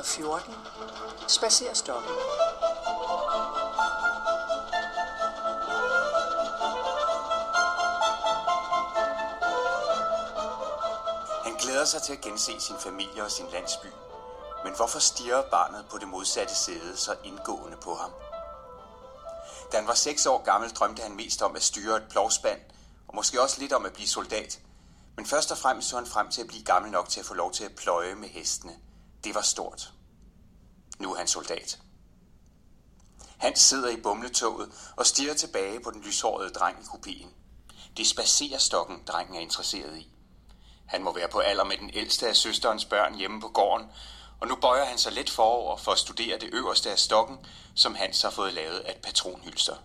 114. Spacerstokken Han glæder sig til at gense sin familie og sin landsby. Men hvorfor stiger barnet på det modsatte sæde så indgående på ham? Da han var seks år gammel, drømte han mest om at styre et plovspand, og måske også lidt om at blive soldat. Men først og fremmest så han frem til at blive gammel nok til at få lov til at pløje med hestene. Det var stort. Nu er han soldat. Han sidder i bumletoget og stiger tilbage på den lyshårede dreng i kopien. Det spacerer stokken, drengen er interesseret i. Han må være på alder med den ældste af søsterens børn hjemme på gården, og nu bøjer han sig lidt forover for at studere det øverste af stokken, som Hans har fået lavet af et patronhylster.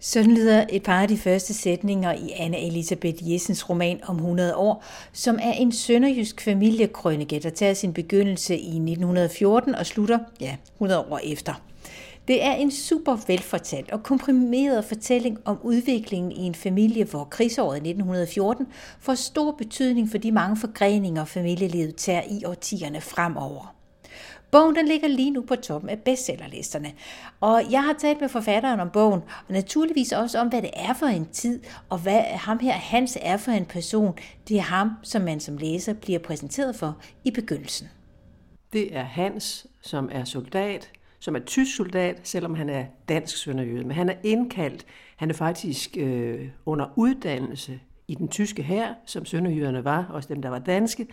Sådan lyder et par af de første sætninger i Anne Elisabeth Jessens roman om 100 år, som er en sønderjysk familiekrønike, der tager sin begyndelse i 1914 og slutter, ja, 100 år efter. Det er en super velfortalt og komprimeret fortælling om udviklingen i en familie, hvor krigsåret 1914 får stor betydning for de mange forgreninger, familielivet tager i årtierne fremover. Bogen den ligger lige nu på toppen af bestsellerlisterne, og jeg har talt med forfatteren om bogen, og naturligvis også om, hvad det er for en tid, og hvad ham her Hans er for en person. Det er ham, som man som læser bliver præsenteret for i begyndelsen. Det er Hans, som er soldat, som er tysk soldat, selvom han er dansk sønderjøde. Men han er indkaldt, han er faktisk øh, under uddannelse i den tyske hær, som sønderjyderne var, også dem, der var danske.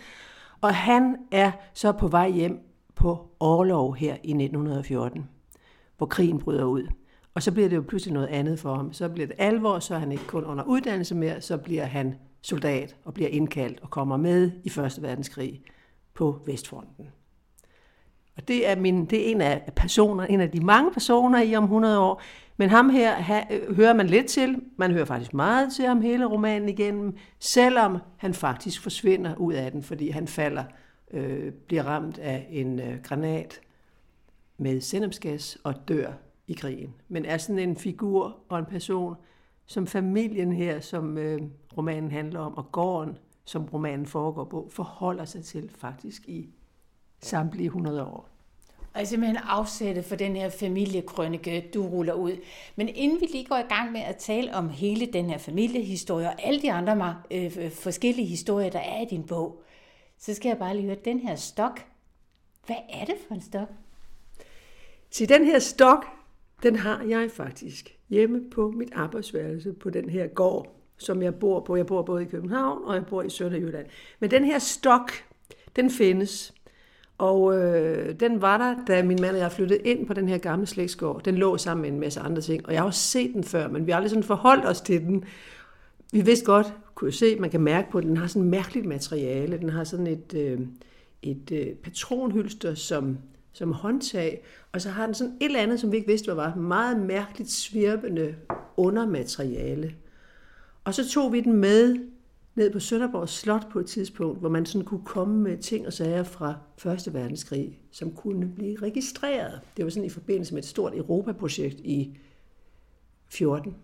Og han er så på vej hjem på årlov her i 1914, hvor krigen bryder ud. Og så bliver det jo pludselig noget andet for ham. Så bliver det alvor, så er han ikke kun under uddannelse mere, så bliver han soldat og bliver indkaldt og kommer med i Første Verdenskrig på Vestfronten. Og det er, min, det er en af personer, en af de mange personer i om 100 år. Men ham her ha, hører man lidt til. Man hører faktisk meget til ham hele romanen igennem, selvom han faktisk forsvinder ud af den, fordi han falder, øh, bliver ramt af en øh, granat med sennepsgas og dør i krigen. Men er sådan en figur og en person, som familien her, som øh, romanen handler om, og gården, som romanen foregår på, forholder sig til faktisk i samtlige 100 år. Og simpelthen afsætte for den her familiekrønike, du ruller ud. Men inden vi lige går i gang med at tale om hele den her familiehistorie og alle de andre øh, forskellige historier, der er i din bog, så skal jeg bare lige høre, den her stok, hvad er det for en stok? Til den her stok, den har jeg faktisk hjemme på mit arbejdsværelse på den her gård, som jeg bor på. Jeg bor både i København og jeg bor i Sønderjylland. Men den her stok, den findes. Og øh, den var der, da min mand og jeg flyttede ind på den her gamle slægtsgård. Den lå sammen med en masse andre ting, og jeg har også set den før, men vi har aldrig sådan forholdt os til den. Vi vidste godt, kunne se, man kan mærke på, at den har sådan et mærkeligt materiale. Den har sådan et, øh, et øh, patronhylster som, som håndtag, og så har den sådan et eller andet, som vi ikke vidste, hvad var. Meget mærkeligt svirpende undermateriale. Og så tog vi den med ned på Sønderborg Slot på et tidspunkt, hvor man sådan kunne komme med ting og sager fra Første Verdenskrig, som kunne blive registreret. Det var sådan i forbindelse med et stort Europaprojekt i 14.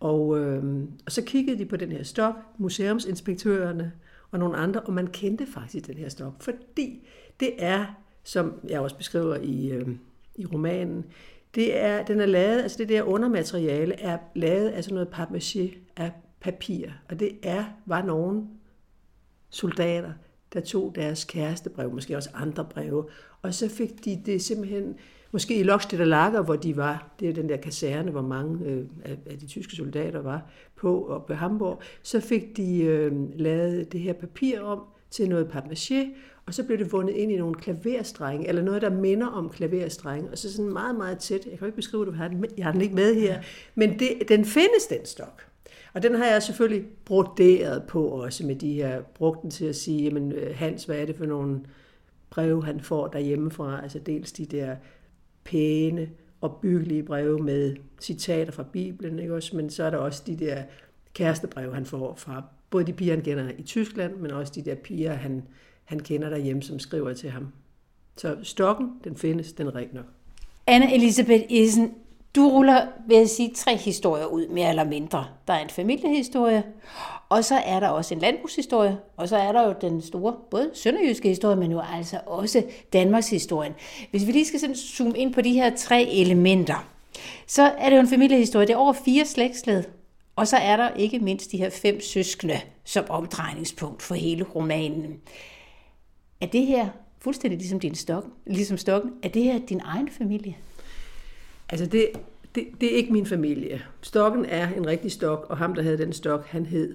Og, øh, og så kiggede de på den her stok, museumsinspektørerne og nogle andre, og man kendte faktisk den her stok, fordi det er, som jeg også beskriver i, øh, i romanen, det er, den er lavet, altså det der undermateriale er lavet af sådan noget papmaché, af papir. Og det er, var nogen soldater, der tog deres kærestebrev, måske også andre breve, og så fik de det simpelthen, måske i Lokstedt Lager, hvor de var, det er den der kaserne, hvor mange øh, af, de tyske soldater var på, og på Hamburg, så fik de øh, lavet det her papir om til noget papmaché, og så blev det vundet ind i nogle klaverstrenge, eller noget, der minder om klaverstrenge, og så sådan meget, meget tæt. Jeg kan ikke beskrive, det. Jeg har den ikke med her, men det, den findes, den stok. Og den har jeg selvfølgelig broderet på også med de her, brugt den til at sige, jamen øh, Hans, hvad er det for nogle breve, han får derhjemmefra? Altså dels de der pæne og byggelige breve med citater fra Bibelen, ikke også? men så er der også de der kærestebreve, han får fra både de piger, han kender i Tyskland, men også de der piger, han, han kender derhjemme, som skriver til ham. Så stokken, den findes, den er nok. Anna Elisabeth Isen, du ruller, vil jeg sige, tre historier ud, mere eller mindre. Der er en familiehistorie, og så er der også en landbrugshistorie, og så er der jo den store, både sønderjyske historie, men jo altså også Danmarks historien. Hvis vi lige skal sådan zoome ind på de her tre elementer, så er det jo en familiehistorie. Det er over fire slægtsled, og så er der ikke mindst de her fem søskende som omdrejningspunkt for hele romanen. Er det her fuldstændig ligesom din stok, ligesom stokken, er det her din egen familie? Altså det, det, det er ikke min familie. Stokken er en rigtig stok, og ham, der havde den stok, han hed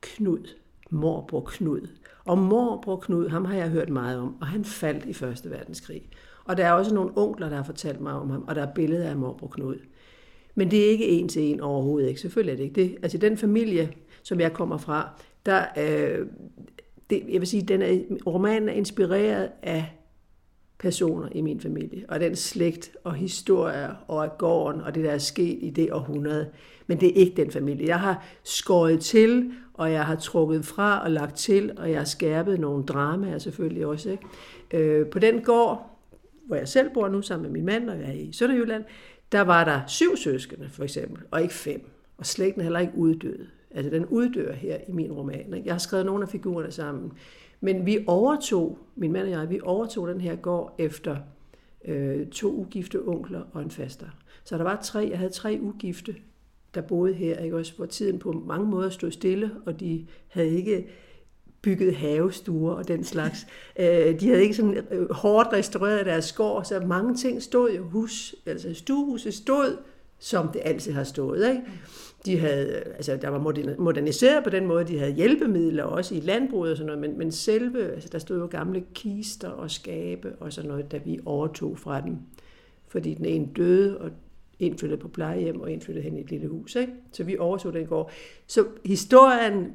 Knud. Morbror Knud. Og morbror Knud, ham har jeg hørt meget om, og han faldt i Første Verdenskrig. Og der er også nogle onkler, der har fortalt mig om ham, og der er billeder af morbror Knud. Men det er ikke en til en overhovedet ikke. Selvfølgelig er det ikke det. Altså den familie, som jeg kommer fra, der, øh, det, jeg vil sige, den er, romanen er inspireret af personer i min familie, og den slægt og historier og af gården og det, der er sket i det århundrede. Men det er ikke den familie. Jeg har skåret til, og jeg har trukket fra og lagt til, og jeg har skærpet nogle dramaer selvfølgelig også. Ikke? Øh, på den gård, hvor jeg selv bor nu sammen med min mand, og jeg er i Sønderjylland, der var der syv søskende for eksempel, og ikke fem. Og slægten er heller ikke uddød. Altså den uddør her i min roman. Ikke? Jeg har skrevet nogle af figurerne sammen. Men vi overtog, min mand og jeg, vi overtog den her gård efter øh, to ugifte onkler og en faster. Så der var tre, jeg havde tre ugifte, der boede her, ikke? også hvor tiden på mange måder stod stille, og de havde ikke bygget havestuer og den slags. Øh, de havde ikke sådan øh, hårdt restaureret deres skår, så mange ting stod jo hus, altså stuehuset stod, som det altid har stået. Ikke? De havde, øh, altså der var moderniseret på den måde, de havde hjælpemidler også i landbruget og sådan noget, men, men selve, altså der stod jo gamle kister og skabe og sådan noget, da vi overtog fra dem. Fordi den ene døde, og en flyttede på plejehjem, og en flyttede hen i et lille hus. Ikke? Så vi overtog den gård. Så historien,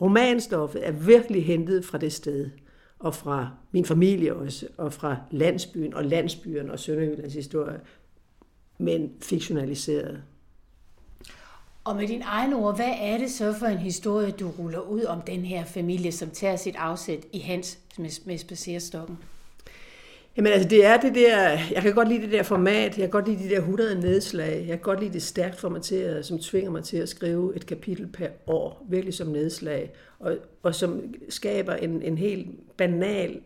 romanstoffet, er virkelig hentet fra det sted, og fra min familie også, og fra landsbyen og landsbyen og Sønderjyllands historie, men fiktionaliseret. Og med din egen ord, hvad er det så for en historie, du ruller ud om den her familie, som tager sit afsæt i Hans med, med spacerstokken? Jamen altså, det er det der, jeg kan godt lide det der format, jeg kan godt lide de der 100 nedslag, jeg kan godt lide det stærkt formateret, som tvinger mig til at skrive et kapitel per år, virkelig som nedslag, og, og som skaber en, en helt banal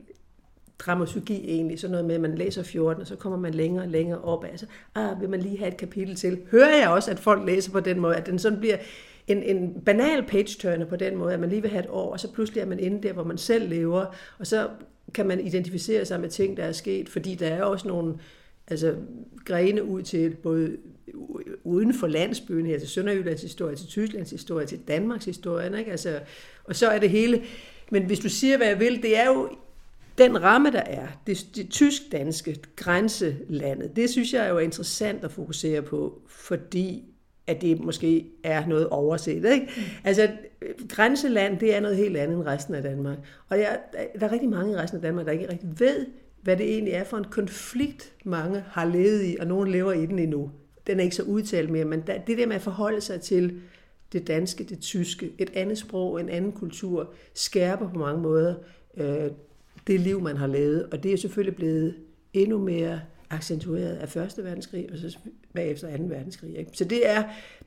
dramaturgi egentlig, sådan noget med, at man læser 14, og så kommer man længere og længere op. Altså, ah, vil man lige have et kapitel til? Hører jeg også, at folk læser på den måde, at den sådan bliver en, en banal page-turner på den måde, at man lige vil have et år, og så pludselig er man inde der, hvor man selv lever, og så kan man identificere sig med ting, der er sket, fordi der er også nogle altså, grene ud til både uden for landsbyen her, til Sønderjyllands historie, til Tysklands historie, til Danmarks historie, ikke? Altså, og så er det hele, men hvis du siger, hvad jeg vil, det er jo den ramme, der er, det, det tysk-danske grænselandet, det synes jeg jo er interessant at fokusere på, fordi at det måske er noget overset. Ikke? Mm. Altså, grænseland, det er noget helt andet end resten af Danmark. Og jeg, der er rigtig mange i resten af Danmark, der ikke rigtig ved, hvad det egentlig er for en konflikt, mange har levet i, og nogen lever i den endnu. Den er ikke så udtalt mere, men det der med at forholde sig til det danske, det tyske, et andet sprog, en anden kultur, skærper på mange måder øh, det liv, man har levet. Og det er selvfølgelig blevet endnu mere accentueret af Første Verdenskrig, og så bagefter 2. verdenskrig. Ikke? Så det er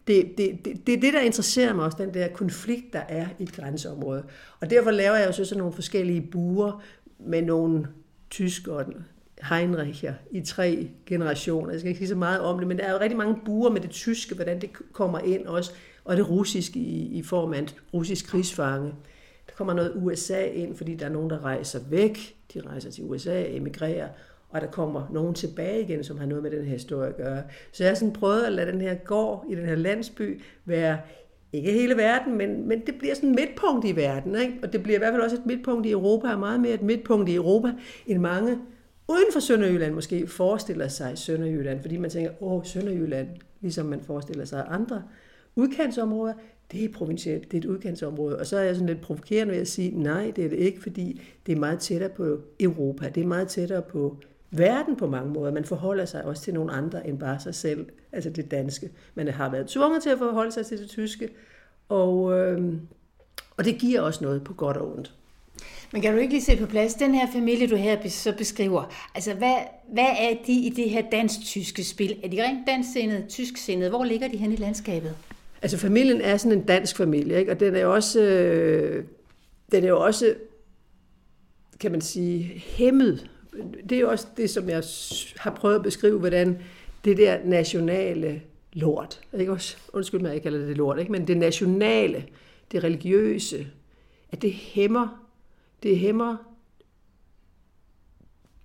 det, det, det, det er det, der interesserer mig også, den der konflikt, der er i et grænseområde. Og derfor laver jeg jo så sådan nogle forskellige buer med nogle tyskere, Heinricher i tre generationer. Jeg skal ikke sige så meget om det, men der er jo rigtig mange buer med det tyske, hvordan det kommer ind også, og det russiske i, i form af en russisk krigsfange kommer noget USA ind, fordi der er nogen, der rejser væk. De rejser til USA, emigrerer, og der kommer nogen tilbage igen, som har noget med den her historie at gøre. Så jeg har sådan prøvet at lade den her gård i den her landsby være ikke hele verden, men, men det bliver sådan et midtpunkt i verden. Ikke? Og det bliver i hvert fald også et midtpunkt i Europa, og meget mere et midtpunkt i Europa, end mange uden for Sønderjylland måske forestiller sig Sønderjylland, fordi man tænker, åh, Sønderjylland, ligesom man forestiller sig andre udkantsområder, det er provincielt, det er et udkantsområde. Og så er jeg sådan lidt provokerende ved at sige, nej, det er det ikke, fordi det er meget tættere på Europa, det er meget tættere på verden på mange måder. Man forholder sig også til nogle andre end bare sig selv, altså det danske. Man har været tvunget til at forholde sig til det tyske, og, øh, og det giver også noget på godt og ondt. Men kan du ikke lige se på plads, den her familie, du her så beskriver, altså hvad, hvad er de i det her dansk-tyske spil? Er de rent dansksindede, tysksindede? Hvor ligger de hen i landskabet? Altså familien er sådan en dansk familie, ikke? og den er jo også, øh, den er jo også, kan man sige, hæmmet. Det er jo også det, som jeg har prøvet at beskrive, hvordan det der nationale lort, ikke også, undskyld mig, jeg kalder det lort, ikke? men det nationale, det religiøse, at det hæmmer, det hæmmer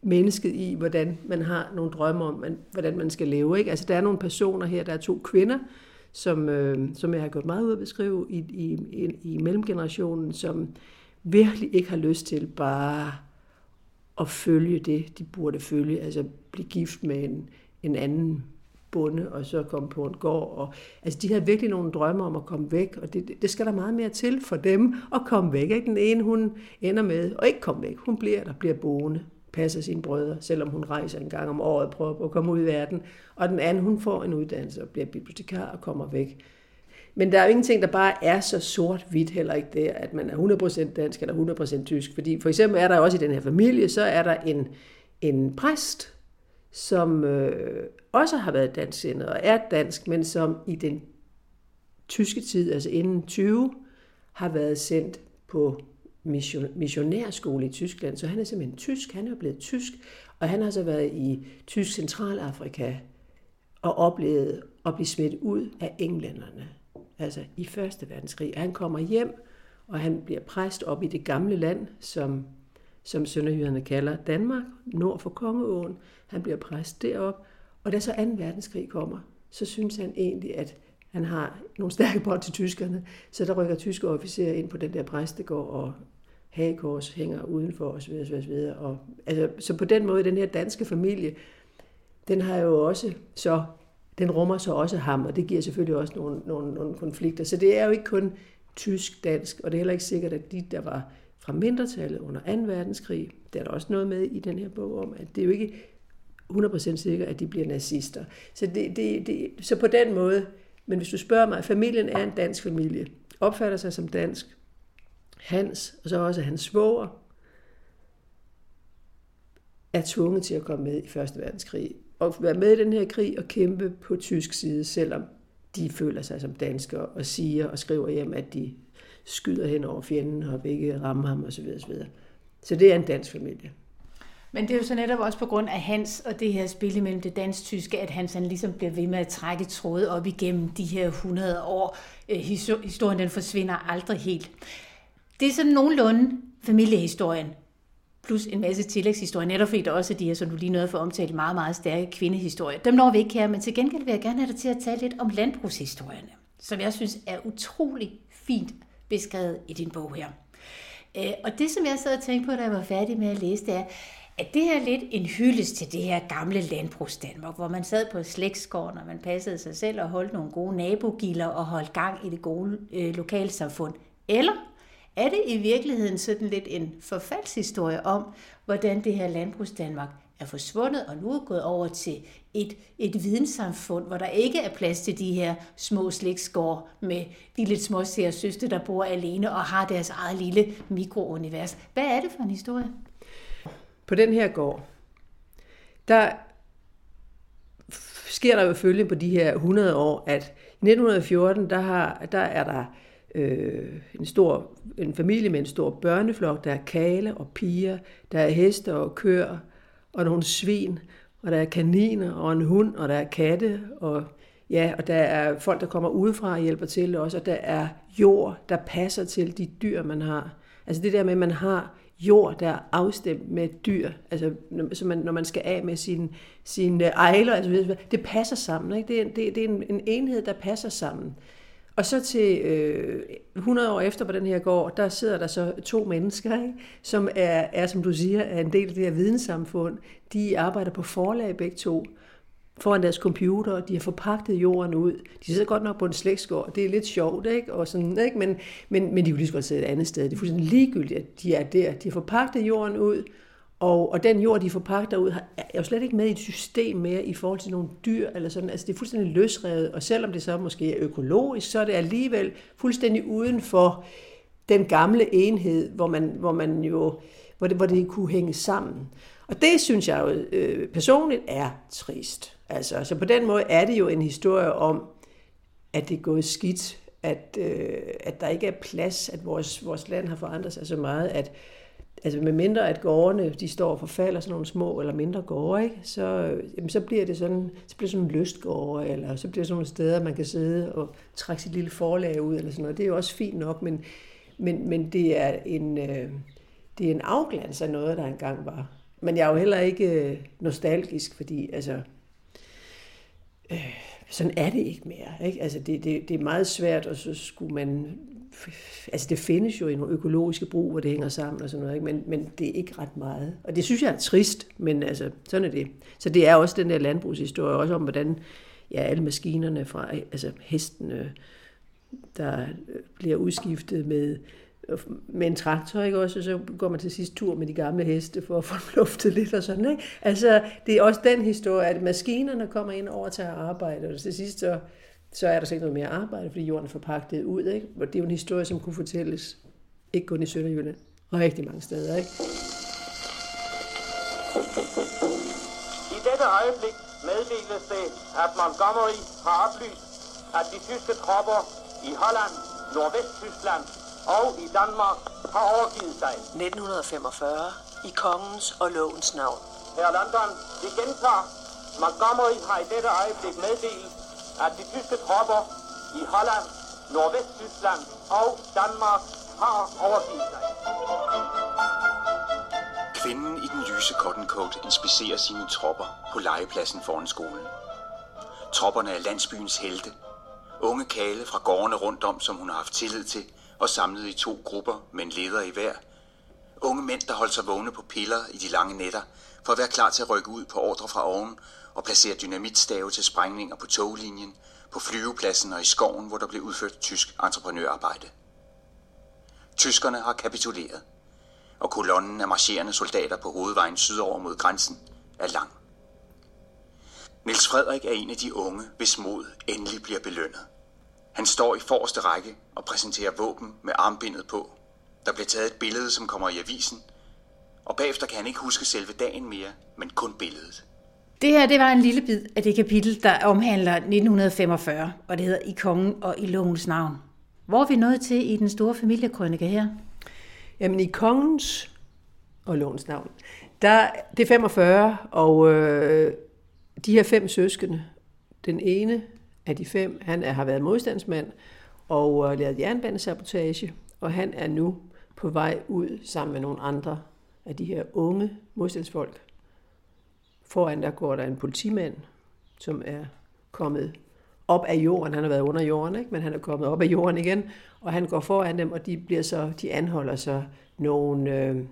mennesket i, hvordan man har nogle drømme om, hvordan man skal leve. Ikke? Altså, der er nogle personer her, der er to kvinder, som, øh, som jeg har gjort meget ud at beskrive i, i, i, i mellemgenerationen, som virkelig ikke har lyst til bare at følge det, de burde følge, altså blive gift med en, en anden bonde, og så komme på en gård. Og, altså, de havde virkelig nogle drømme om at komme væk, og det, det skal der meget mere til for dem at komme væk. Ikke? Den ene, hun ender med at ikke komme væk. Hun bliver der, bliver boende, passer sine brødre, selvom hun rejser en gang om året, prøver på at komme ud i verden. Og den anden, hun får en uddannelse og bliver bibliotekar og kommer væk. Men der er jo ingenting, der bare er så sort-hvidt heller ikke der, at man er 100% dansk eller 100% tysk. Fordi for eksempel er der også i den her familie, så er der en, en præst, som øh, også har været dansksindet og er dansk, men som i den tyske tid, altså inden 20, har været sendt på mission, missionærskole i Tyskland. Så han er simpelthen tysk, han er blevet tysk, og han har så været i tysk Centralafrika og oplevet at blive smidt ud af englænderne, altså i Første Verdenskrig. Han kommer hjem, og han bliver præst op i det gamle land, som, som sønderjyderne kalder Danmark, nord for Kongeåen. Han bliver præst derop, og da så 2. verdenskrig kommer, så synes han egentlig, at han har nogle stærke bånd til tyskerne, så der rykker tyske officerer ind på den der præstegård, og hagekors hænger udenfor osv. osv., osv. Og, altså, så på den måde, den her danske familie, den har jo også så, den rummer så også ham, og det giver selvfølgelig også nogle, nogle, nogle konflikter. Så det er jo ikke kun tysk-dansk, og det er heller ikke sikkert, at de, der var fra mindretallet under 2. verdenskrig, der er der også noget med i den her bog om, at det er jo ikke 100% sikkert, at de bliver nazister. Så, det, det, det, så på den måde, men hvis du spørger mig, familien er en dansk familie, opfatter sig som dansk, Hans, og så også hans svoger, er tvunget til at komme med i Første Verdenskrig. Og være med i den her krig og kæmpe på tysk side, selvom de føler sig som danskere og siger og skriver hjem, at de skyder hen over fjenden og vil ikke ramme ham osv. osv. Så det er en dansk familie. Men det er jo så netop også på grund af Hans og det her spil mellem det dansk-tyske, at Hans han ligesom bliver ved med at trække tråde op igennem de her 100 år. Øh, historien den forsvinder aldrig helt. Det er sådan nogenlunde familiehistorien, plus en masse tillægshistorier, netop fordi der også er de her, som du lige nåede for at omtale, meget, meget stærke kvindehistorier. Dem når vi ikke her, men til gengæld vil jeg gerne have dig til at tale lidt om landbrugshistorierne, som jeg synes er utrolig fint beskrevet i din bog her. Øh, og det, som jeg sad og tænkte på, da jeg var færdig med at læse, det er, at det her lidt en hyldest til det her gamle landbrugsdanmark, hvor man sad på slægtsgården, og man passede sig selv og holdt nogle gode nabogilder og holdt gang i det gode øh, lokalsamfund. Eller er det i virkeligheden sådan lidt en forfaldshistorie om, hvordan det her landbrugsdanmark er forsvundet og nu er gået over til et, et videnssamfund, hvor der ikke er plads til de her små slægtsgård med de lidt små søster, der bor alene og har deres eget lille mikrounivers. Hvad er det for en historie? På den her gård, der sker der jo følge på de her 100 år, at i 1914, der, har, der er der øh, en stor en familie med en stor børneflok. Der er kale og piger, der er heste og køer og nogle svin, og der er kaniner og en hund, og der er katte, og ja, og der er folk, der kommer udefra og hjælper til også, og der er jord, der passer til de dyr, man har. Altså det der med, at man har jord, der er afstemt med dyr, altså så man, når man skal af med sine sin øh, ejler, altså, det passer sammen. Ikke? Det, er, det, det er en, en enhed, der passer sammen. Og så til øh, 100 år efter på den her gård, der sidder der så to mennesker, ikke? som er, er, som du siger, er en del af det her videnssamfund. De arbejder på forlag begge to, foran deres computer, de har forpagtet jorden ud. De sidder godt nok på en slægtsgård, det er lidt sjovt, ikke? Og sådan, ikke? Men, men, men de kunne lige så godt sidde et andet sted. Det er fuldstændig ligegyldigt, at de er der. De har forpagtet jorden ud, og, og den jord, de forpagter ud, er jo slet ikke med i et system mere i forhold til nogle dyr eller sådan. Altså det er fuldstændig løsrevet, og selvom det så måske er økologisk, så er det alligevel fuldstændig uden for den gamle enhed, hvor man, hvor man jo, hvor det, hvor det kunne hænge sammen. Og det synes jeg jo øh, personligt er trist. Altså, så på den måde er det jo en historie om, at det er gået skidt, at, øh, at der ikke er plads, at vores, vores land har forandret sig så meget, at altså med mindre at gårdene, de står for fald sådan nogle små eller mindre gårde, ikke? Så, jamen, så bliver det sådan, så bliver sådan en lystgårde, eller så bliver det sådan nogle steder, man kan sidde og trække sit lille forlag ud, eller sådan noget. Det er jo også fint nok, men, men, men det er en, øh, det er en afglans af noget, der engang var. Men jeg er jo heller ikke øh, nostalgisk, fordi altså, øh, sådan er det ikke mere. Ikke? Altså, det, det, det er meget svært, og så skulle man... Altså, det findes jo i nogle økologiske brug, hvor det hænger sammen og sådan noget, ikke? Men, men det er ikke ret meget. Og det synes jeg er trist, men altså, sådan er det. Så det er også den der landbrugshistorie, også om, hvordan ja, alle maskinerne fra altså hestene, der bliver udskiftet med med en traktor, ikke også? Og så går man til sidst tur med de gamle heste for at få luftet lidt og sådan, ikke? Altså, det er også den historie, at maskinerne kommer ind over til at arbejde, og til sidst så, så er der så ikke noget mere arbejde, fordi jorden er forpagtet ud, ikke? Og det er jo en historie, som kunne fortælles, ikke kun i Sønderjylland, og rigtig mange steder, ikke? I dette øjeblik meddeles det, at Montgomery har oplyst, at de tyske tropper i Holland, Nordvesttyskland og i Danmark har overgivet sig. 1945 i kongens og lovens navn. Her London, vi gentager. Montgomery har i dette øjeblik meddelt, at de tyske tropper i Holland, Nordvesttyskland og Danmark har overgivet sig. Kvinden i den lyse cotton coat inspicerer sine tropper på legepladsen foran skolen. Tropperne er landsbyens helte. Unge kale fra gårdene rundt om, som hun har haft tillid til, og samlet i to grupper med en leder i hver. Unge mænd, der holdt sig vågne på piller i de lange nætter, for at være klar til at rykke ud på ordre fra oven og placere dynamitstave til sprængninger på toglinjen, på flyvepladsen og i skoven, hvor der blev udført tysk entreprenørarbejde. Tyskerne har kapituleret, og kolonnen af marcherende soldater på hovedvejen sydover mod grænsen er lang. Niels Frederik er en af de unge, hvis mod endelig bliver belønnet. Han står i forreste række og præsenterer våben med armbindet på. Der bliver taget et billede, som kommer i avisen, og bagefter kan han ikke huske selve dagen mere, men kun billedet. Det her det var en lille bid af det kapitel, der omhandler 1945, og det hedder I kongen og i lovens navn. Hvor er vi nået til i den store familiekrønike her? Jamen i kongens og lovens navn, der, det er 45, og øh, de her fem søskende, den ene af de fem, han er, har været modstandsmand og øh, lavet jernbanesabotage, og han er nu på vej ud sammen med nogle andre af de her unge modstandsfolk. Foran der går der en politimand, som er kommet op af jorden. Han har været under jorden, ikke? men han er kommet op af jorden igen, og han går foran dem, og de bliver så, de anholder så nogle, øh,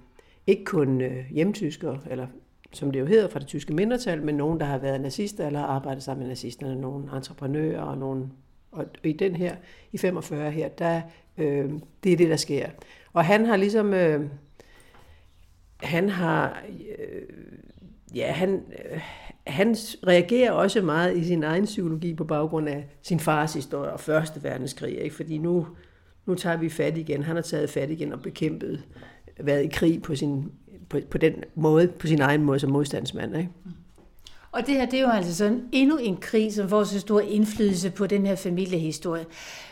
ikke kun øh, hjemtyskere, eller som det jo hedder fra det tyske mindretal, men nogen, der har været nazister eller har arbejdet sammen med nazisterne, nogle entreprenører og nogle og i den her, i 45 her, der, øh, det er det, der sker. Og han har ligesom, øh, han har, øh, ja, han, øh, han reagerer også meget i sin egen psykologi på baggrund af sin fars historie og Første Verdenskrig, ikke? fordi nu, nu tager vi fat igen. Han har taget fat igen og bekæmpet, været i krig på sin på, på den måde, på sin egen måde som modstandsmand. Ikke? Mm. Og det her, det er jo altså sådan endnu en krig, som får så stor indflydelse på den her familiehistorie.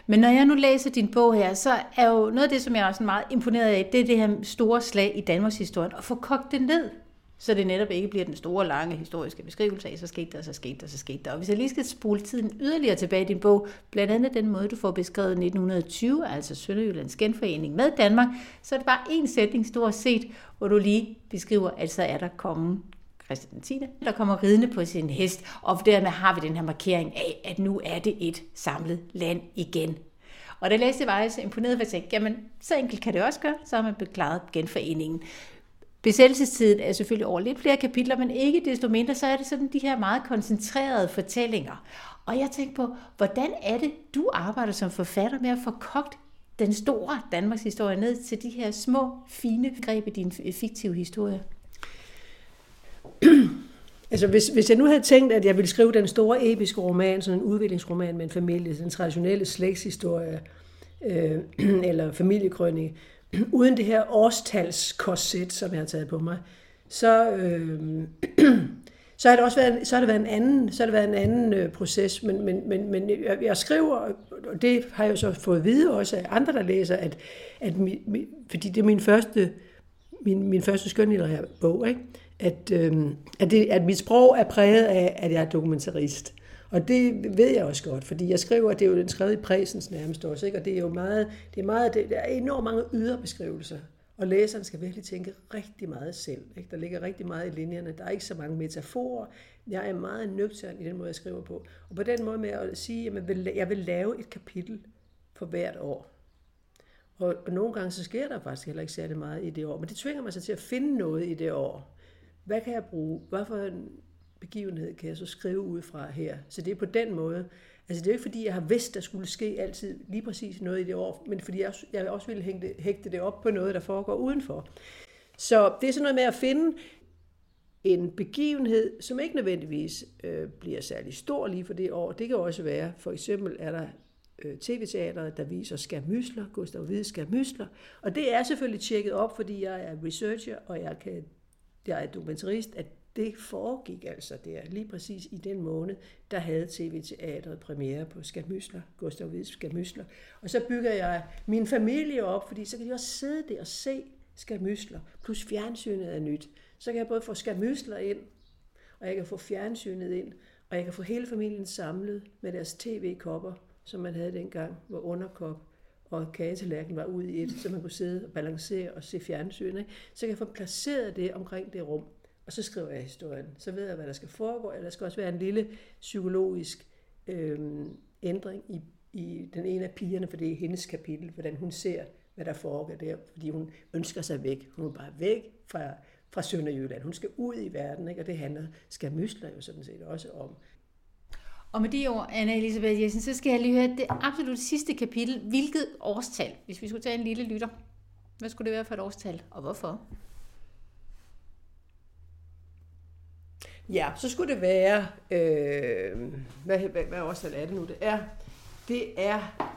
Men når jeg nu læser din bog her, så er jo noget af det, som jeg er også meget imponeret af, det er det her store slag i Danmarks historie, at få kogt det ned så det netop ikke bliver den store, lange historiske beskrivelse af, så skete der, så skete der, så skete der. Og hvis jeg lige skal spole tiden yderligere tilbage i din bog, blandt andet den måde, du får beskrevet 1920, altså Sønderjyllands genforening med Danmark, så er det bare en sætning stort set, hvor du lige beskriver, at så er der kongen Christian 10. der kommer ridende på sin hest, og dermed har vi den her markering af, at nu er det et samlet land igen. Og da læste jeg var jeg så imponeret, for jeg tænkte, jamen, så enkelt kan det også gøre, så har man beklaret genforeningen. Besættelsestiden er selvfølgelig over lidt flere kapitler, men ikke desto mindre, så er det sådan de her meget koncentrerede fortællinger. Og jeg tænkte på, hvordan er det, du arbejder som forfatter med at få kogt den store Danmarks historie ned til de her små, fine greb i din fiktive historie? Altså hvis, hvis jeg nu havde tænkt, at jeg ville skrive den store episke roman, sådan en udviklingsroman med en familie, den traditionelle slægtshistorie, øh, eller familiekrønike, uden det her årstalskorset, som jeg har taget på mig, så, øh, så har det også været, så har det været en anden, så har det været en anden øh, proces, men, men, men, men jeg, jeg skriver, og det har jeg jo så fået at vide også af andre, der læser, at, at mi, mi, fordi det er min første, min, min første skønlitterære bog, ikke? At, øh, at, det, at mit sprog er præget af, at jeg er dokumentarist. Og det ved jeg også godt, fordi jeg skriver, at det er jo den tredje præsens nærmest også, ikke? og det er jo meget, det er meget, det, der er enormt mange yderbeskrivelser, og læseren skal virkelig tænke rigtig meget selv. Ikke? Der ligger rigtig meget i linjerne, der er ikke så mange metaforer, jeg er meget nøgtern i den måde, jeg skriver på. Og på den måde med at sige, at jeg vil lave et kapitel for hvert år. Og, og nogle gange så sker der faktisk heller ikke særlig meget i det år, men det tvinger mig så til at finde noget i det år. Hvad kan jeg bruge? Hvad for en begivenhed kan jeg så skrive ud fra her? Så det er på den måde. Altså det er jo ikke fordi, jeg har vidst, der skulle ske altid lige præcis noget i det år, men fordi jeg, jeg også ville hægte, hægte det op på noget, der foregår udenfor. Så det er sådan noget med at finde en begivenhed, som ikke nødvendigvis øh, bliver særlig stor lige for det år. Det kan også være, for eksempel er der øh, tv-teateret, der viser Skamysler, Gustav Hvide Skamysler. Og det er selvfølgelig tjekket op, fordi jeg er researcher, og jeg, kan, jeg er dokumentarist, at det foregik altså der, lige præcis i den måned, der havde tv-teatret premiere på Skamysler, Gustav Hvide Skamysler. Og så bygger jeg min familie op, fordi så kan de også sidde der og se Skamysler, plus fjernsynet er nyt. Så kan jeg både få Skamysler ind, og jeg kan få fjernsynet ind, og jeg kan få hele familien samlet med deres tv-kopper, som man havde dengang, hvor underkop og kagetallerken var ude i et, så man kunne sidde og balancere og se fjernsyn. Ikke? Så kan jeg få placeret det omkring det rum, og så skriver jeg historien. Så ved jeg, hvad der skal foregå, eller der skal også være en lille psykologisk øh, ændring i, i den ene af pigerne, for det er hendes kapitel, hvordan hun ser, hvad der foregår der, fordi hun ønsker sig væk. Hun er bare væk fra, fra Sønderjylland. Hun skal ud i verden, ikke? og det handler skal Møsler jo sådan set også om. Og med de ord, Anna Elisabeth Jensen, så skal jeg lige høre det absolut sidste kapitel. Hvilket årstal, hvis vi skulle tage en lille lytter, hvad skulle det være for et årstal, og hvorfor? Ja, så skulle det være, øh, hvad, hvad, hvad årstal er det nu? Det er, det er,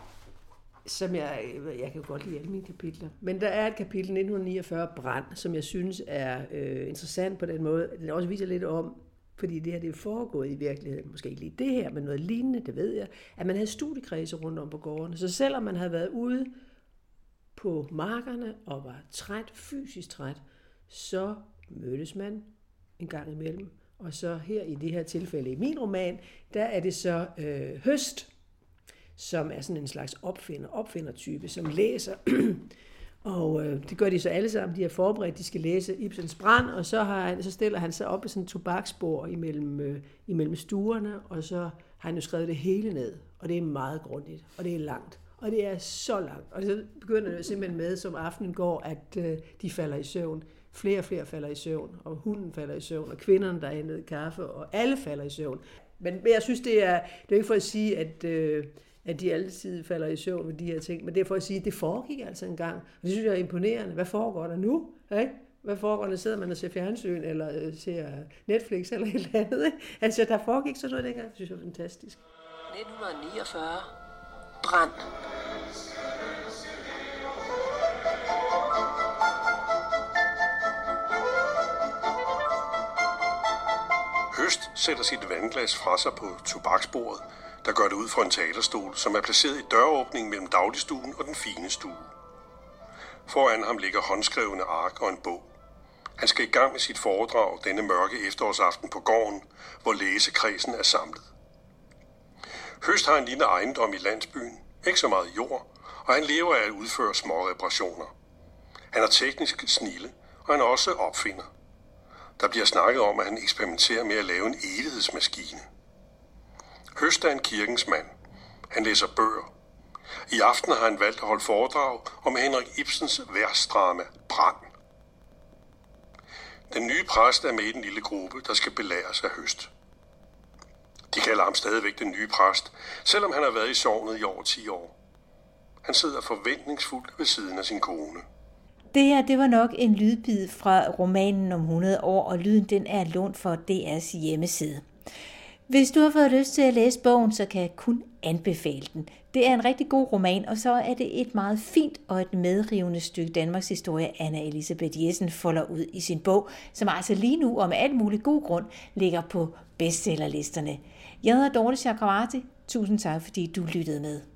som jeg, jeg kan jo godt lide alle mine kapitler, men der er et kapitel 1949, Brand, som jeg synes er øh, interessant på den måde. Den også viser lidt om, fordi det her det er foregået i virkeligheden, måske ikke lige det her, men noget lignende, det ved jeg, at man havde studiekredse rundt om på gårdene. Så selvom man havde været ude på markerne og var træt, fysisk træt, så mødtes man en gang imellem. Og så her i det her tilfælde i min roman, der er det så øh, Høst, som er sådan en slags opfinder, opfindertype, som læser Og øh, det gør de så alle sammen. De er forberedt, de skal læse Ibsens Brand, og så, har han, så stiller han sig op i sådan en tobaksbord imellem, øh, imellem stuerne, og så har han jo skrevet det hele ned. Og det er meget grundigt, og det er langt. Og det er så langt. Og så begynder det simpelthen med, som aftenen går, at øh, de falder i søvn. Flere og flere falder i søvn, og hunden falder i søvn, og kvinderne, der er i kaffe, og alle falder i søvn. Men, men jeg synes, det er, det er ikke for at sige, at... Øh, at de altid falder i søvn med de her ting. Men det er for at sige, at det foregik altså engang. Og det synes jeg er imponerende. Hvad foregår der nu? Ikke? Hvad foregår der? Sidder man og ser fjernsyn, eller øh, ser Netflix, eller et eller andet? Ikke? Altså, der foregik sådan noget dengang. Det synes jeg er fantastisk. 1949. Brand. Høst sætter sit vandglas fra sig på tobaksbordet, der gør det ud for en teaterstol, som er placeret i døråbningen mellem dagligstuen og den fine stue. Foran ham ligger håndskrevne ark og en bog. Han skal i gang med sit foredrag denne mørke efterårsaften på gården, hvor læsekredsen er samlet. Høst har en lille ejendom i landsbyen, ikke så meget jord, og han lever af at udføre små reparationer. Han er teknisk snille, og han er også opfinder. Der bliver snakket om, at han eksperimenterer med at lave en evighedsmaskine. Høst er en kirkens mand. Han læser bøger. I aften har han valgt at holde foredrag om Henrik Ibsens versdrama Brand. Den nye præst er med i den lille gruppe, der skal belæres af høst. De kalder ham stadigvæk den nye præst, selvom han har været i sovnet i over 10 år. Han sidder forventningsfuldt ved siden af sin kone. Det her, det var nok en lydbid fra romanen om 100 år, og lyden den er lånt for DR's hjemmeside. Hvis du har fået lyst til at læse bogen, så kan jeg kun anbefale den. Det er en rigtig god roman, og så er det et meget fint og et medrivende stykke Danmarks historie, Anna Elisabeth Jessen folder ud i sin bog, som altså lige nu og med alt mulig god grund ligger på bestsellerlisterne. Jeg hedder Dorte Chakravarti. Tusind tak, fordi du lyttede med.